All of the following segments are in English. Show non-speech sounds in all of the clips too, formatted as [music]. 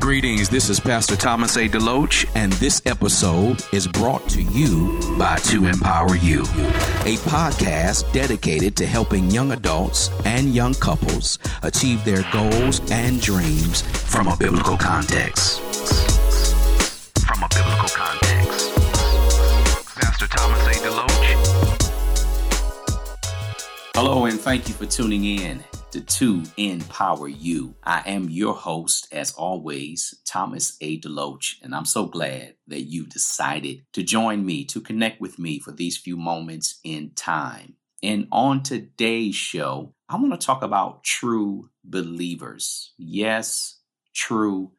Greetings, this is Pastor Thomas A. DeLoach, and this episode is brought to you by To Empower You, a podcast dedicated to helping young adults and young couples achieve their goals and dreams from a biblical context. From a biblical context. Pastor Thomas A. DeLoach. Hello, and thank you for tuning in to To Empower You. I am your host, as always, Thomas A. DeLoach, and I'm so glad that you decided to join me, to connect with me for these few moments in time. And on today's show, I want to talk about true believers. Yes, true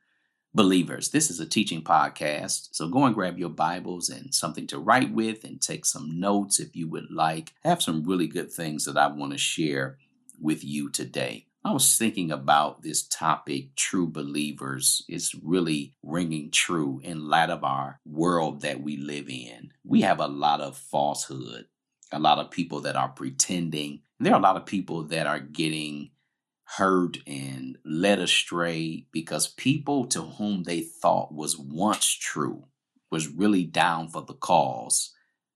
believers. This is a teaching podcast, so go and grab your Bibles and something to write with and take some notes if you would like. I have some really good things that I want to share with you today. I was thinking about this topic, true believers. It's really ringing true in light of our world that we live in. We have a lot of falsehood, a lot of people that are pretending. There are a lot of people that are getting hurt and led astray because people to whom they thought was once true, was really down for the cause,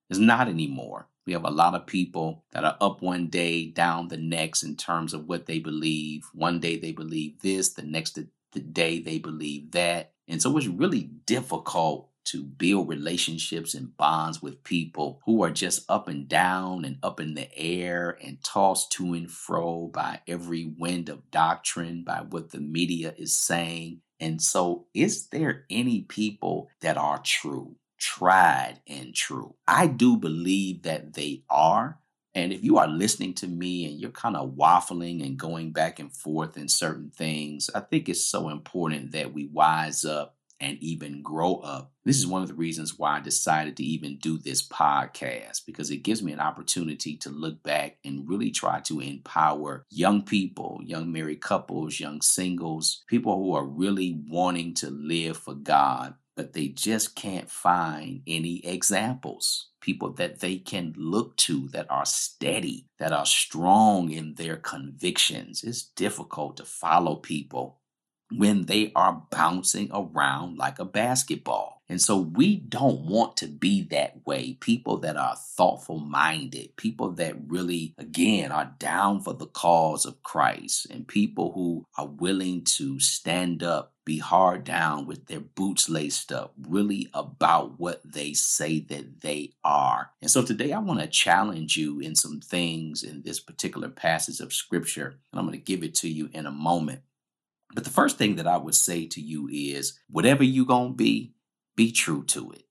is not anymore. We have a lot of people that are up one day, down the next in terms of what they believe. One day they believe this, the next the day they believe that. And so it's really difficult to build relationships and bonds with people who are just up and down and up in the air and tossed to and fro by every wind of doctrine, by what the media is saying. And so, is there any people that are true? Tried and true. I do believe that they are. And if you are listening to me and you're kind of waffling and going back and forth in certain things, I think it's so important that we wise up and even grow up. This is one of the reasons why I decided to even do this podcast because it gives me an opportunity to look back and really try to empower young people, young married couples, young singles, people who are really wanting to live for God but they just can't find any examples. People that they can look to that are steady, that are strong in their convictions. It's difficult to follow people when they are bouncing around like a basketball. And so we don't want to be that way. People that are thoughtful minded, people that really, again, are down for the cause of Christ, and people who are willing to stand up, be hard down with their boots laced up, really about what they say that they are. And so today I want to challenge you in some things in this particular passage of scripture, and I'm going to give it to you in a moment. But the first thing that I would say to you is whatever you're going to be, be true to it.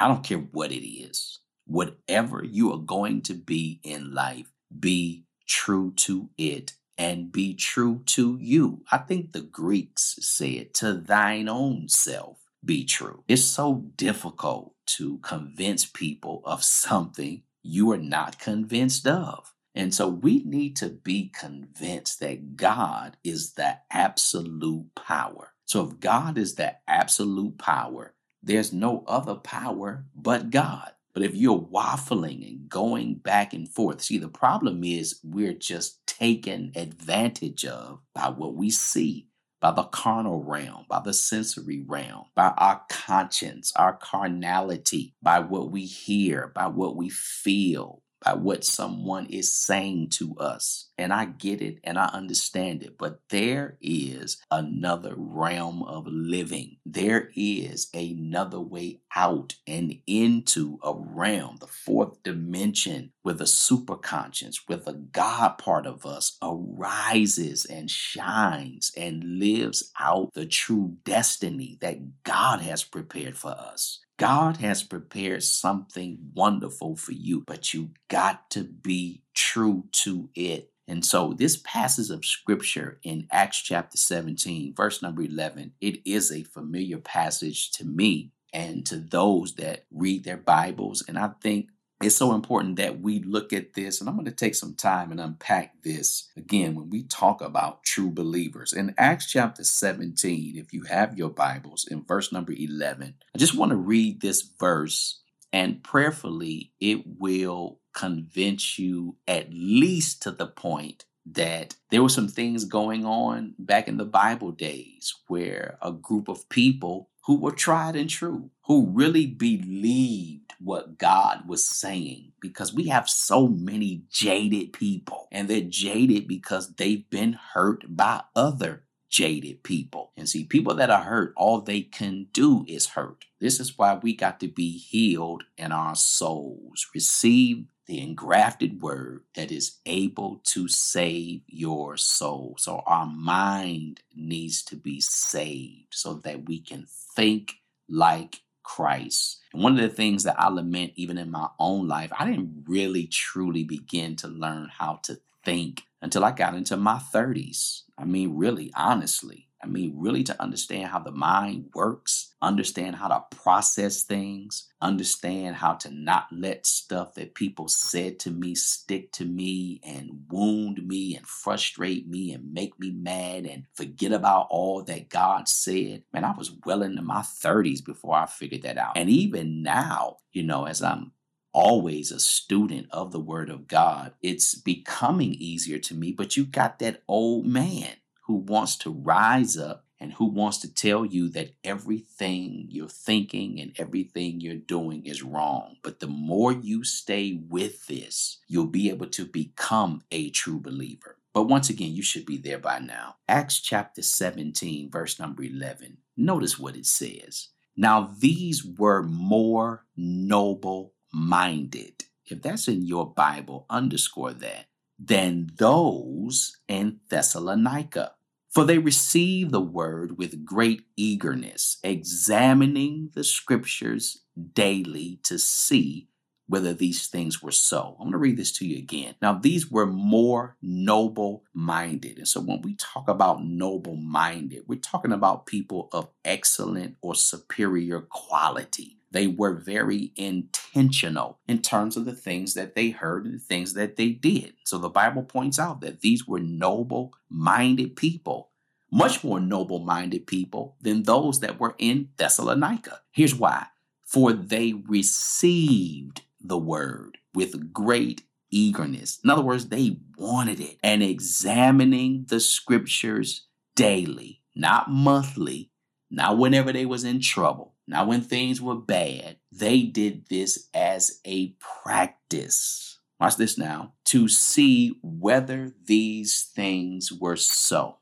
I don't care what it is. Whatever you are going to be in life, be true to it and be true to you. I think the Greeks said, to thine own self be true. It's so difficult to convince people of something you are not convinced of. And so we need to be convinced that God is the absolute power. So if God is the absolute power, there's no other power but God. But if you're waffling and going back and forth, see, the problem is we're just taken advantage of by what we see, by the carnal realm, by the sensory realm, by our conscience, our carnality, by what we hear, by what we feel, by what someone is saying to us. And I get it and I understand it, but there is another realm of living. There is another way out and into a realm, the fourth dimension, where the superconscious, where the God part of us arises and shines and lives out the true destiny that God has prepared for us. God has prepared something wonderful for you, but you got to be true to it. And so, this passage of scripture in Acts chapter 17, verse number 11, it is a familiar passage to me and to those that read their Bibles. And I think it's so important that we look at this, and I'm going to take some time and unpack this again when we talk about true believers. In Acts chapter 17, if you have your Bibles, in verse number 11, I just want to read this verse, and prayerfully, it will convince you at least to the point that there were some things going on back in the Bible days where a group of people who were tried and true, who really believed what God was saying, because we have so many jaded people, and they're jaded because they've been hurt by other jaded people. And see, people that are hurt, all they can do is hurt. This is why we got to be healed in our souls. Receive the engrafted word that is able to save your soul. So our mind needs to be saved so that we can think like Christ. And one of the things that I lament, even in my own life, I didn't really truly begin to learn how to think until I got into my 30s. I mean, really, honestly. I mean, really to understand how the mind works, understand how to process things, understand how to not let stuff that people said to me stick to me and wound me and frustrate me and make me mad and forget about all that God said. Man, I was well into my 30s before I figured that out. And even now, you know, as I'm always a student of the Word of God, it's becoming easier to me, but you got that old man who wants to rise up and who wants to tell you that everything you're thinking and everything you're doing is wrong. But the more you stay with this, you'll be able to become a true believer. But once again, you should be there by now. Acts chapter 17, verse number 11. Notice what it says. Now, these were more noble minded. If that's in your Bible, underscore that than those in Thessalonica. For they received the word with great eagerness, examining the scriptures daily to see whether these things were so. I'm going to read this to you again. Now, these were more noble minded. And so, when we talk about noble minded, we're talking about people of excellent or superior quality. They were very intentional in terms of the things that they heard and the things that they did. So the Bible points out that these were noble minded people, much more noble minded people than those that were in Thessalonica. Here's why for they received the word with great eagerness. In other words, they wanted it and examining the scriptures daily, not monthly, not whenever they was in trouble now, when things were bad, they did this as a practice. Watch this now to see whether these things were so.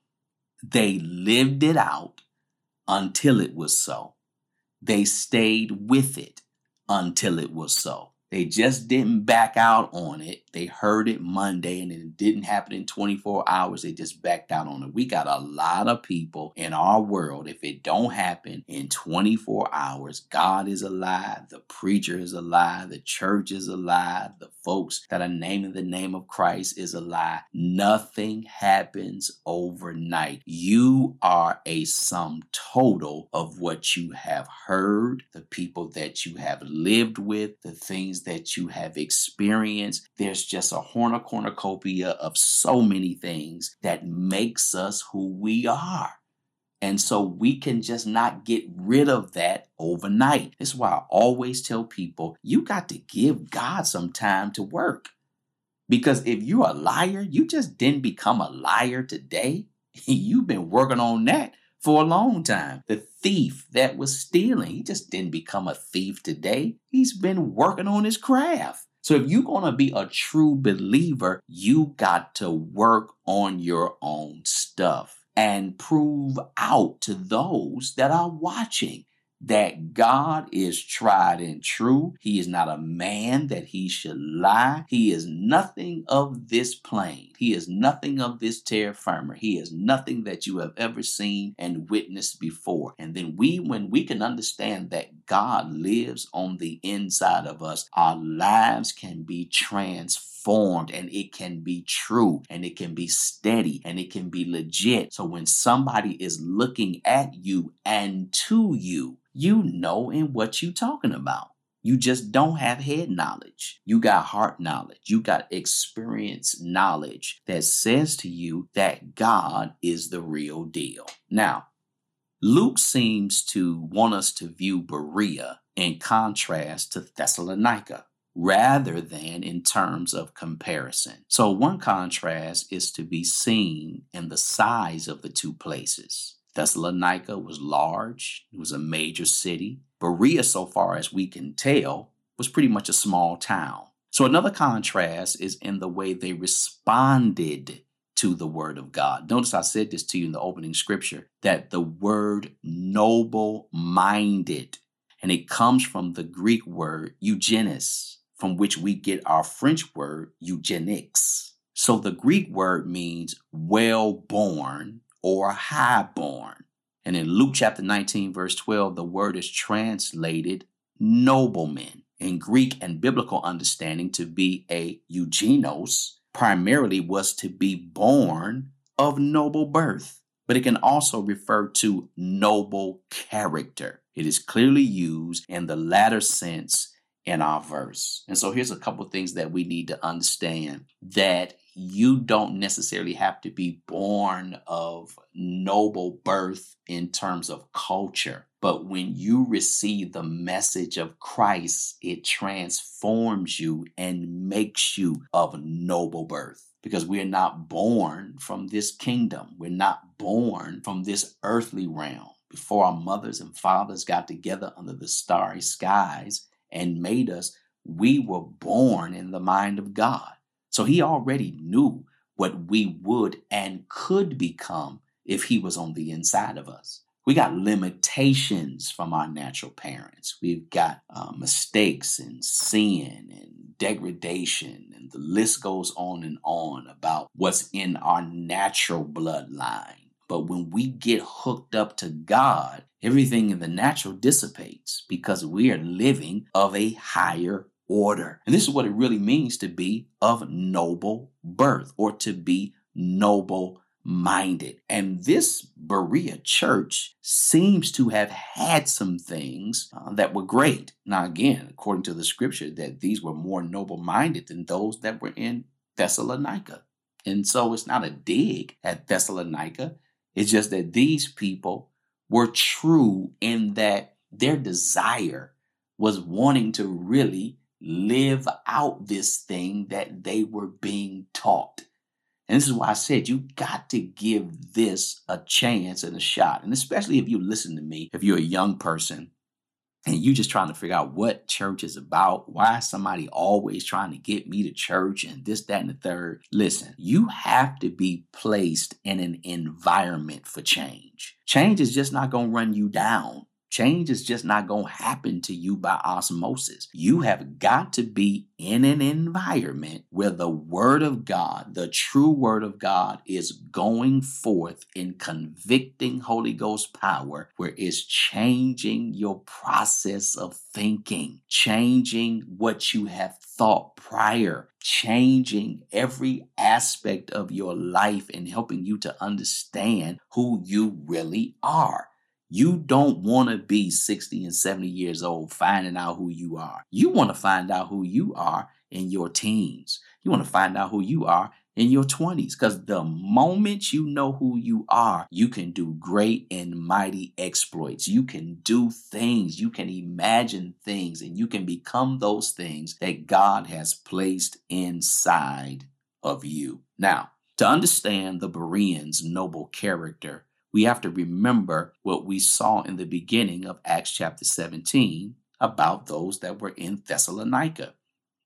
They lived it out until it was so. They stayed with it until it was so. They just didn't back out on it. They heard it Monday and it didn't happen in 24 hours. They just backed out on it. We got a lot of people in our world. If it don't happen in 24 hours, God is alive, the preacher is alive, the church is alive, the folks that are naming the name of Christ is alive. Nothing happens overnight. You are a sum total of what you have heard, the people that you have lived with, the things that you have experienced. There's just a horn of cornucopia of so many things that makes us who we are. And so we can just not get rid of that overnight. That's why I always tell people you got to give God some time to work. Because if you're a liar, you just didn't become a liar today. [laughs] You've been working on that for a long time. The thief that was stealing, he just didn't become a thief today. He's been working on his craft. So if you're going to be a true believer, you got to work on your own stuff and prove out to those that are watching that God is tried and true. He is not a man that he should lie. He is nothing of this plane. He is nothing of this terra firma. He is nothing that you have ever seen and witnessed before. And then we, when we can understand that God lives on the inside of us, our lives can be transformed formed and it can be true and it can be steady and it can be legit. So when somebody is looking at you and to you, you know in what you talking about. You just don't have head knowledge. You got heart knowledge. You got experience knowledge that says to you that God is the real deal. Now, Luke seems to want us to view Berea in contrast to Thessalonica. rather than in terms of comparison. So, one contrast is to be seen in the size of the two places. Thessalonica was large, it was a major city. Berea, so far as we can tell, was pretty much a small town. So, another contrast is in the way they responded to the word of God. Notice I said this to you in the opening scripture that the word noble minded, and it comes from the Greek word eugenis, from which we get our French word eugenics. So the Greek word means well born or high born. And in Luke chapter 19, verse 12, the word is translated nobleman. In Greek and biblical understanding, to be a eugenos primarily was to be born of noble birth, but it can also refer to noble character. It is clearly used in the latter sense in our verse. And so here's a couple things that we need to understand that you don't necessarily have to be born of noble birth in terms of culture. But when you receive the message of Christ, it transforms you and makes you of noble birth. Because we are not born from this kingdom. We're not born from this earthly realm. Before our mothers and fathers got together under the starry skies and made us, we were born in the mind of God. So he already knew what we would and could become if he was on the inside of us. We got limitations from our natural parents. We've got uh, mistakes and sin and degradation, and the list goes on and on about what's in our natural bloodline. But when we get hooked up to God, everything in the natural dissipates because we are living of a higher order. And this is what it really means to be of noble birth or to be noble minded. And this Berea church seems to have had some things uh, that were great. Now, again, according to the scripture, that these were more noble minded than those that were in Thessalonica. And so it's not a dig at Thessalonica. It's just that these people were true in that their desire was wanting to really live out this thing that they were being taught. And this is why I said you got to give this a chance and a shot. And especially if you listen to me, if you're a young person and you just trying to figure out what church is about, why somebody always trying to get me to church and this, that, and the third. Listen, you have to be placed in an environment for change. Change is just not going to run you down. Change is just not going to happen to you by osmosis. You have got to be in an environment where the Word of God, the true Word of God, is going forth in convicting Holy Ghost power, where it's changing your process of thinking, changing what you have thought prior, changing every aspect of your life and helping you to understand who you really are. You don't want to be 60 and 70 years old finding out who you are. You want to find out who you are in your teens. You want to find out who you are in your 20s because the moment you know who you are, you can do great and mighty exploits. You can do things, you can imagine things, and you can become those things that God has placed inside of you. Now, to understand the Bereans' noble character, we have to remember what we saw in the beginning of Acts chapter 17 about those that were in Thessalonica.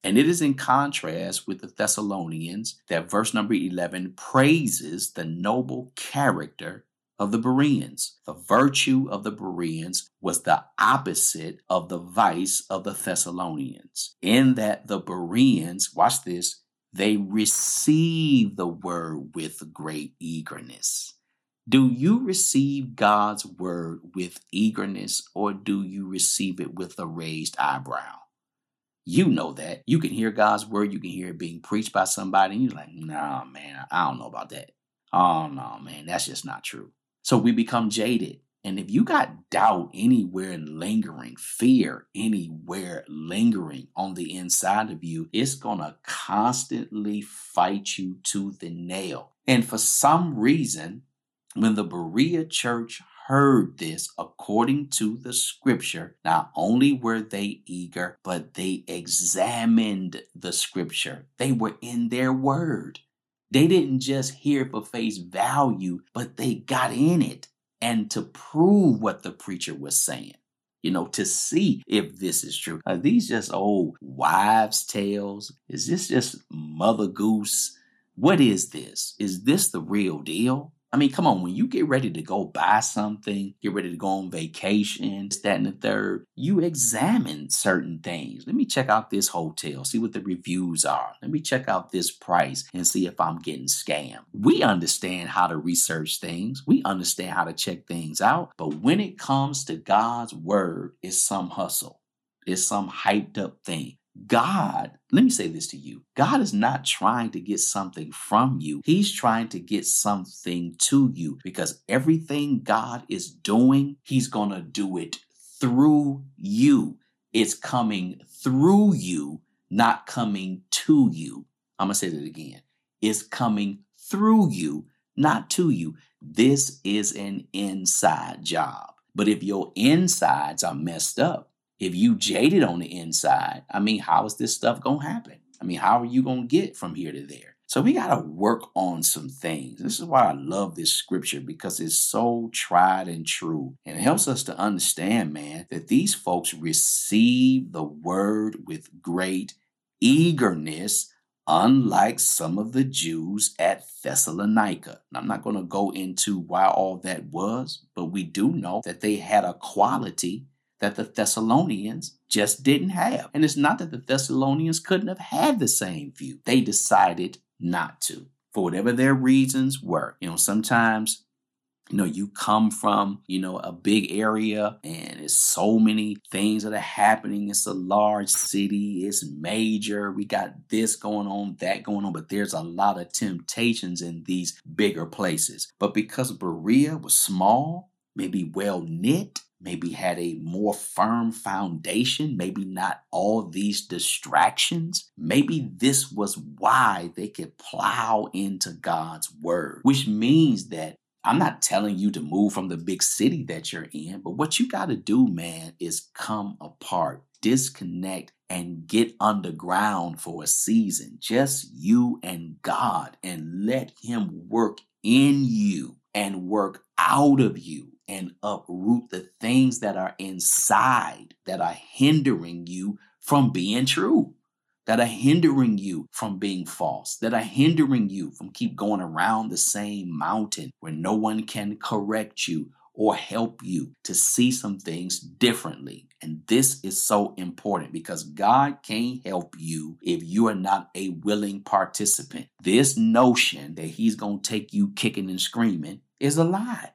And it is in contrast with the Thessalonians that verse number 11 praises the noble character of the Bereans. The virtue of the Bereans was the opposite of the vice of the Thessalonians, in that the Bereans, watch this, they received the word with great eagerness. Do you receive God's word with eagerness or do you receive it with a raised eyebrow? You know that. You can hear God's word, you can hear it being preached by somebody, and you're like, nah, man, I don't know about that. Oh, no, man, that's just not true. So we become jaded. And if you got doubt anywhere lingering, fear anywhere lingering on the inside of you, it's going to constantly fight you to the nail. And for some reason, when the Berea church heard this according to the scripture, not only were they eager, but they examined the scripture. They were in their word. They didn't just hear for face value, but they got in it and to prove what the preacher was saying you know, to see if this is true. Are these just old wives' tales? Is this just Mother Goose? What is this? Is this the real deal? I mean, come on, when you get ready to go buy something, get ready to go on vacation, that and the third, you examine certain things. Let me check out this hotel, see what the reviews are. Let me check out this price and see if I'm getting scammed. We understand how to research things, we understand how to check things out. But when it comes to God's word, it's some hustle, it's some hyped up thing. God, let me say this to you God is not trying to get something from you, He's trying to get something to you because everything God is doing, He's going to do it through you. It's coming through you, not coming to you. I'm going to say that again. It's coming through you, not to you. This is an inside job. But if your insides are messed up, if you jaded on the inside, I mean, how is this stuff going to happen? I mean, how are you going to get from here to there? So we got to work on some things. This is why I love this scripture because it's so tried and true. And it helps us to understand, man, that these folks receive the word with great eagerness, unlike some of the Jews at Thessalonica. I'm not going to go into why all that was, but we do know that they had a quality that the Thessalonians just didn't have. And it's not that the Thessalonians couldn't have had the same view, they decided not to for whatever their reasons were. You know, sometimes you know you come from you know a big area and it's so many things that are happening. It's a large city. It's major. We got this going on that going on. But there's a lot of temptations in these bigger places. But because berea was small maybe well knit maybe had a more firm foundation, maybe not all these distractions. Maybe this was why they could plow into God's word, which means that I'm not telling you to move from the big city that you're in, but what you got to do, man, is come apart, disconnect, and get underground for a season. Just you and God, and let Him work in you and work out of you and uproot the things that are inside that are hindering you from being true that are hindering you from being false that are hindering you from keep going around the same mountain where no one can correct you or help you to see some things differently. And this is so important because God can't help you if you are not a willing participant. This notion that He's going to take you kicking and screaming is a lie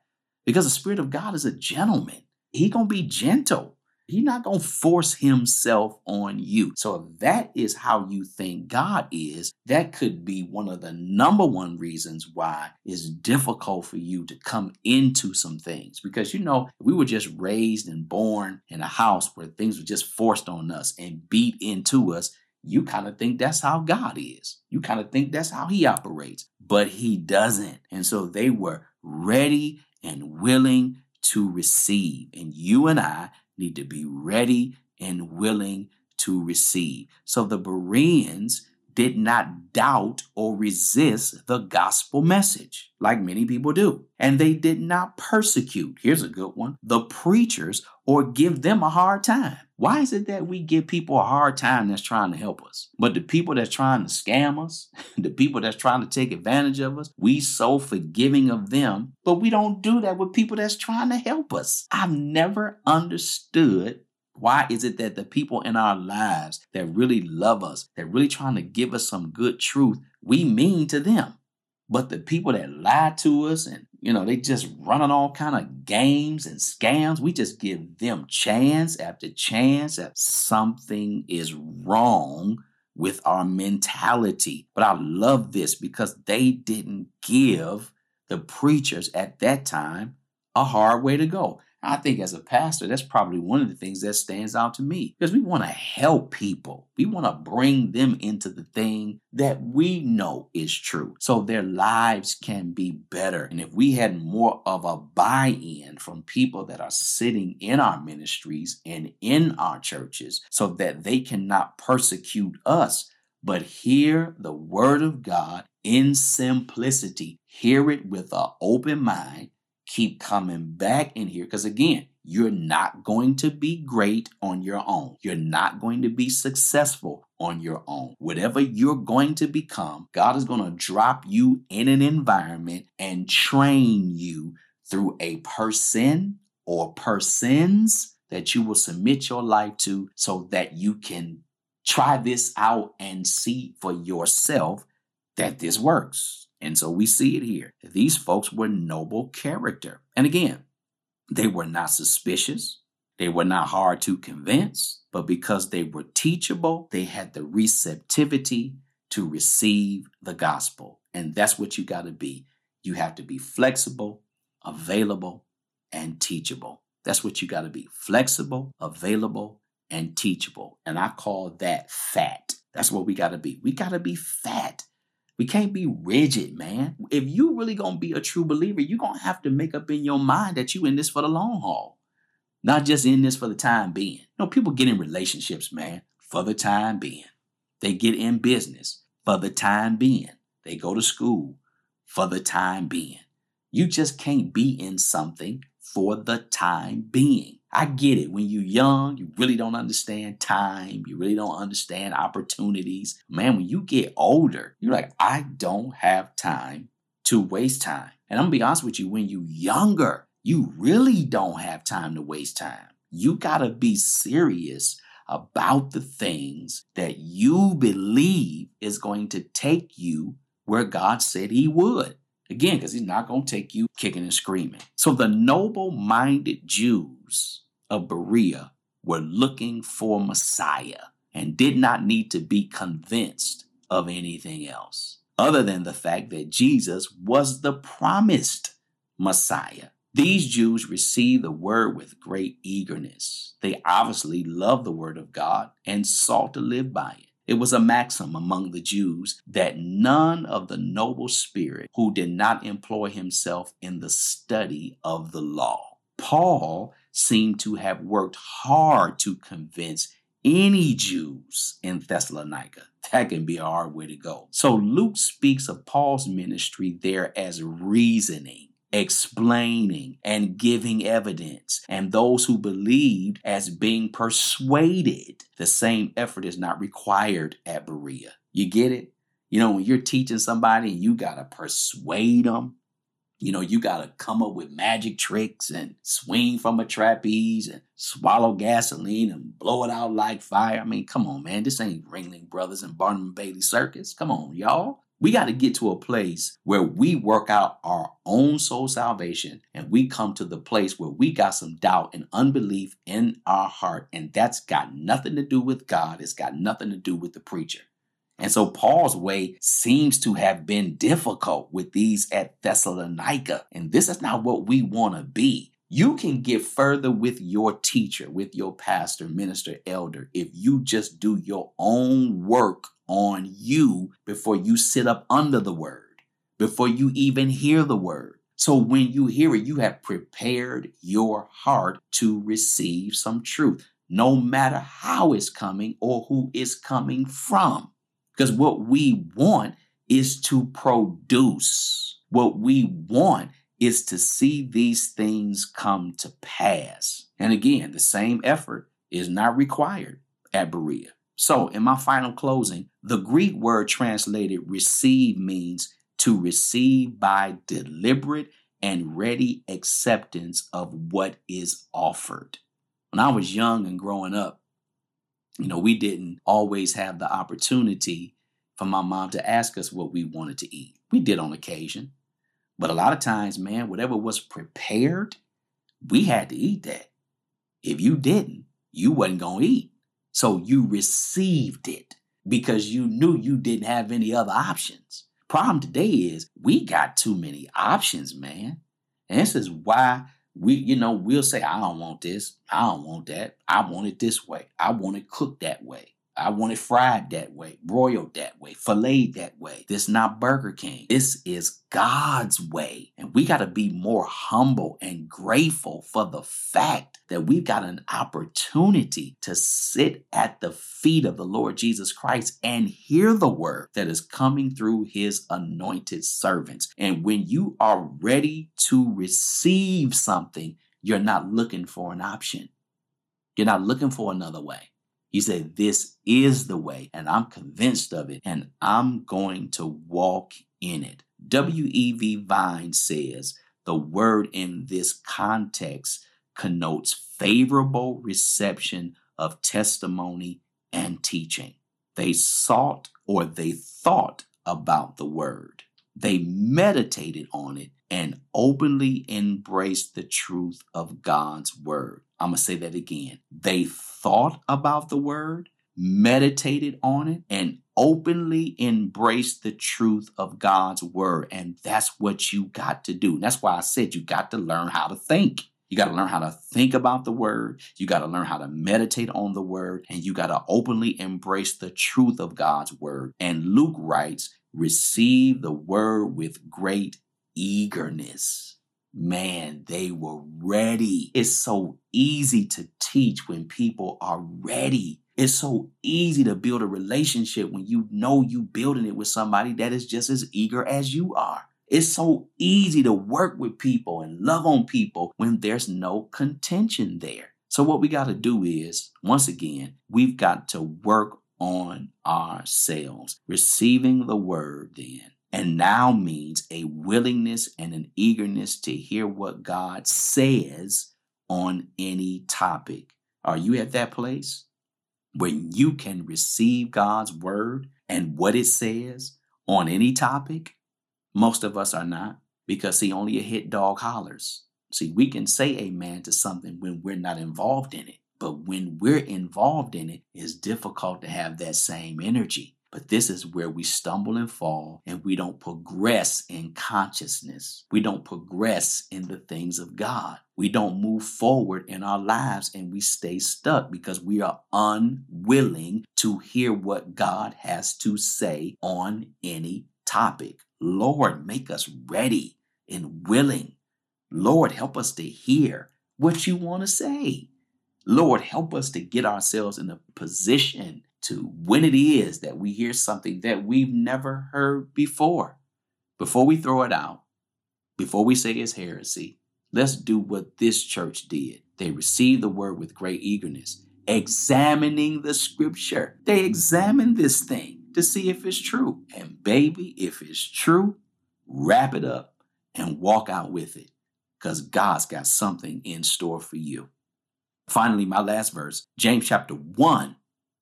because the Spirit of God is a gentleman. He to be gentle. He's not going to force himself on you. So if that is how you think God is, that could be one of the number one reasons why it's difficult for you to come into some things. Because you know, we were just raised and born in a house where things were just forced on us and beat into us. You kind of think that's how God is. You kind of think that's how he operates, but he doesn't. And so they were ready and willing to receive. And you and I need to be ready and willing to receive. So the Bereans did not doubt or resist the gospel message like many people do. And they did not persecute, here's a good one, the preachers or give them a hard time. Why is it that we give people a hard time that's trying to help us? But the people that's trying to scam us, [laughs] the people that's trying to take advantage of us, we so forgiving of them, but we don't do that with people that's trying to help us. I've never understood why is it that the people in our lives that really love us, that really trying to give us some good truth, we mean to them? But the people that lie to us and you know they just running all kind of games and scams, we just give them chance after chance that something is wrong with our mentality. But I love this because they didn't give the preachers at that time a hard way to go. I think as a pastor, that's probably one of the things that stands out to me because we want to help people. We want to bring them into the thing that we know is true so their lives can be better. And if we had more of a buy in from people that are sitting in our ministries and in our churches so that they cannot persecute us, but hear the word of God in simplicity, hear it with an open mind keep coming back in here because again you're not going to be great on your own. You're not going to be successful on your own. Whatever you're going to become god is going to drop you in an environment and train you through a person or persons that you will submit your life to so that you can try this out and see for yourself that this works and so we see it here. These folks were noble character. And again, they were not suspicious. They were not hard to convince, but because they were teachable, they had the receptivity to receive the gospel. And that's what you got to be. You have to be flexible, available, and teachable. That's what you got to be flexible, available, and teachable. And I call that fat. That's what we got to be. We got to be fat. We can't be rigid, man. If you really gonna be a true believer, you're gonna have to make up in your mind that you in this for the long haul. Not just in this for the time being. Know, people get in relationships, man, for the time being. They get in business for the time being. They go to school for the time being. You just can't be in something for the time being. I get it. When you're young, you really don't understand time. You really don't understand opportunities. Man, when you get older, you're like, I don't have time to waste time. And I'm gonna be honest with you, when you're younger, you really don't have time to waste time. You gotta be serious about the things that you believe is going to take you where God said He would. Again, because He's not going to take you kicking and screaming. So the noble minded Jews of Berea were looking for Messiah and did not need to be convinced of anything else other than the fact that Jesus was the promised Messiah. These Jews received the word with great eagerness. They obviously loved the word of God and sought to live by it. It was a maxim among the Jews that none of the noble spirit who did not employ himself in the study of the law. Paul seemed to have worked hard to convince any Jews in Thessalonica. That can be a hard way to go. So Luke speaks of Paul's ministry there as reasoning, explaining, and giving evidence, and those who believed as being persuaded. The same effort is not required at Berea. You get it? You know, when you're teaching somebody, you got to persuade them you know, you got to come up with magic tricks and swing from a trapeze and swallow gasoline and blow it out like fire. I mean, come on, man. This ain't Ringling Brothers and Barnum Bailey Circus. Come on, y'all. We got to get to a place where we work out our own soul salvation and we come to the place where we got some doubt and unbelief in our heart. And that's got nothing to do with God, it's got nothing to do with the preacher. And so Paul's way seems to have been difficult with these at Thessalonica. And this is not what we want to be. You can get further with your teacher, with your pastor, minister, elder, if you just do your own work on you before you sit up under the word, before you even hear the word. So when you hear it, you have prepared your heart to receive some truth, no matter how it's coming or who it's coming from. Because what we want is to produce. What we want is to see these things come to pass. And again, the same effort is not required at Berea. So, in my final closing, the Greek word translated receive means to receive by deliberate and ready acceptance of what is offered. When I was young and growing up, you know, we didn't always have the opportunity for my mom to ask us what we wanted to eat. We did on occasion. But a lot of times, man, whatever was prepared, we had to eat that. If you didn't, you wasn't going to eat. So you received it because you knew you didn't have any other options. Problem today is we got too many options, man. And this is why We, you know, we'll say, I don't want this. I don't want that. I want it this way. I want it cooked that way. I want it fried that way, broiled that way, filleted that way. This not Burger King. This is God's way. And we got to be more humble and grateful for the fact that we've got an opportunity to sit at the feet of the Lord Jesus Christ and hear the word that is coming through his anointed servants. And when you are ready to receive something, you're not looking for an option. You're not looking for another way. He said, This is the way, and I'm convinced of it, and I'm going to walk in it. W.E.V. Vine says the word in this context connotes favorable reception of testimony and teaching. They sought or they thought about the word, they meditated on it and openly embraced the truth of God's word. I'm going to say that again. They thought about the word, meditated on it, and openly embraced the truth of God's word. And that's what you got to do. that's why I said you got to learn how to think. You got to learn how to think about the word. You got to learn how to meditate on the word. And you got to openly embrace the truth of God's word. And Luke writes, receive the word with great eagerness. Man, they were ready. It's so easy to teach when people are ready. It's so easy to build a relationship when you know you building it with somebody that is just as eager as you are. It's so easy to work with people and love on people when there's no contention there. So, what we got to do is, once again, we've got to work on ourselves, receiving the word then and now means a willingness and an eagerness to hear what God says on any topic. Are you at that place where you can receive God's word and what it says on any topic? Most of us are not because, see, only a hit dog hollers. See, we can say amen to something when we're not involved in it. But when we're involved in it, it's difficult to have that same energy. But this is where we stumble and fall and we don't progress in consciousness. We don't progress in the things of God. We don't move forward in our lives and we stay stuck because we are unwilling to hear what God has to say on any topic. Lord, make us ready and willing. Lord, help us to hear what you want to say. Lord, help us to get ourselves in a position to when it is that we hear something that we've never heard before. Before we throw it out, before we say it's heresy, let's do what this church did. They received the word with great eagerness, examining the scripture. They examined this thing to see if it's true. And baby, if it's true, wrap it up and walk out with it because God's got something in store for you. Finally, my last verse, James chapter 1,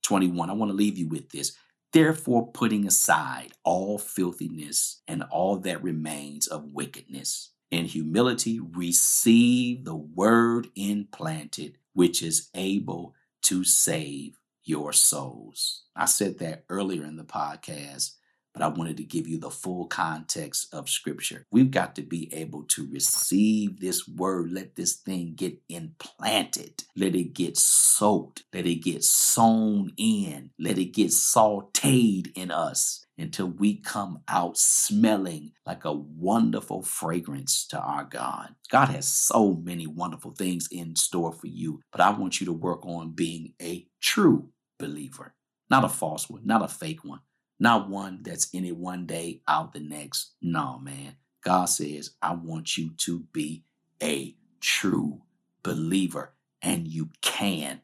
21. I want to leave you with this. Therefore, putting aside all filthiness and all that remains of wickedness, in humility receive the word implanted, which is able to save your souls. I said that earlier in the podcast but I wanted to give you the full context of Scripture. We've got to be able to receive this word, let this thing get implanted, let it get soaked, let it get sown in, let it get sauteed in us until we come out smelling like a wonderful fragrance to our God. God has so many wonderful things in store for you, but I want you to work on being a true believer, not a false one, not a fake one not one that's in it one day, out the next. No, man. God says, I want you to be a true believer, and you can.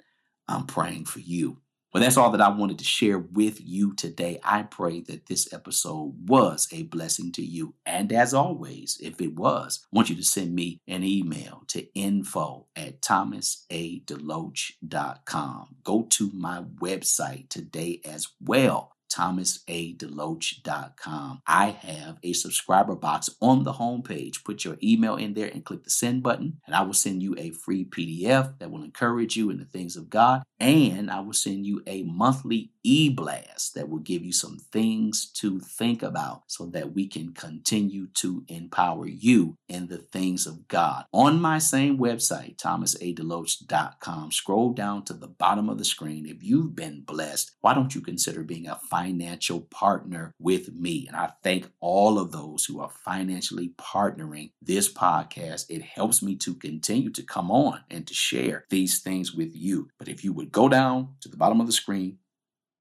I'm praying for you. Well, that's all that I wanted to share with you today. I pray that this episode was a blessing to you. And as always, if it was, I want you to send me an email to info at thomasadeloach.com. Go to my website today as well thomasadeloach.com. I have a subscriber box on the homepage. Put your email in there and click the send button, and I will send you a free PDF that will encourage you in the things of God And I will send you a monthly e blast that will give you some things to think about so that we can continue to empower you in the things of God. On my same website, thomasadeloach.com, scroll down to the bottom of the screen. If you've been blessed, why don't you consider being a financial partner with me? And I thank all of those who are financially partnering this podcast. It helps me to continue to come on and to share these things with you. But if you would go down to the bottom of the screen,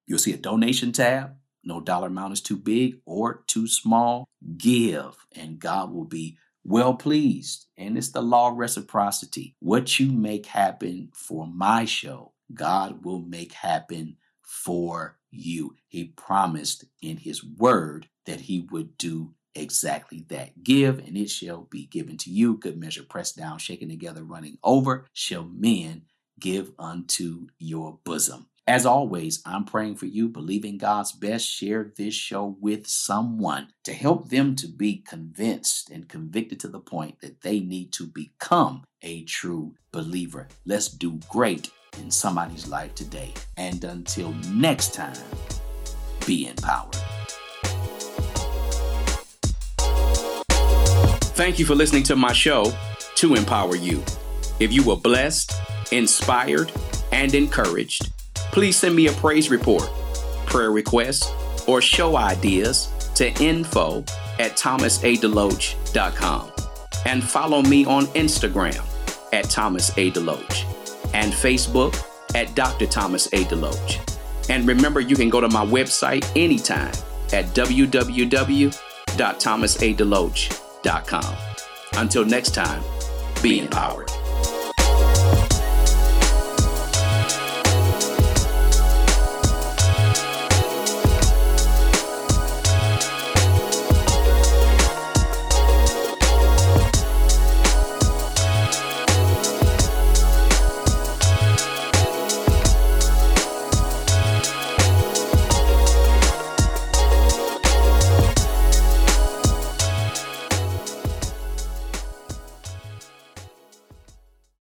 you'll see a donation tab. No dollar amount is too big or too small. Give, and God will be well pleased. And it's the law of reciprocity. What you make happen for my show, God will make happen for you. He promised in His word that He would do exactly that. Give, and it shall be given to you. Good measure, pressed down, shaken together, running over, shall men give unto your bosom. As always, I'm praying for you, believing God's best. Share this show with someone to help them to be convinced and convicted to the point that they need to become a true believer. Let's do great in somebody's life today. And until next time, be empowered. Thank you for listening to my show, To Empower You. If you were blessed, inspired, and encouraged, please send me a praise report, prayer requests, or show ideas to info at thomasadeloach.com. And follow me on Instagram at Thomas A. Deloach and Facebook at Dr. Thomas A. Deloach. And remember, you can go to my website anytime at www.thomasadeloach.com. Until next time, be empowered.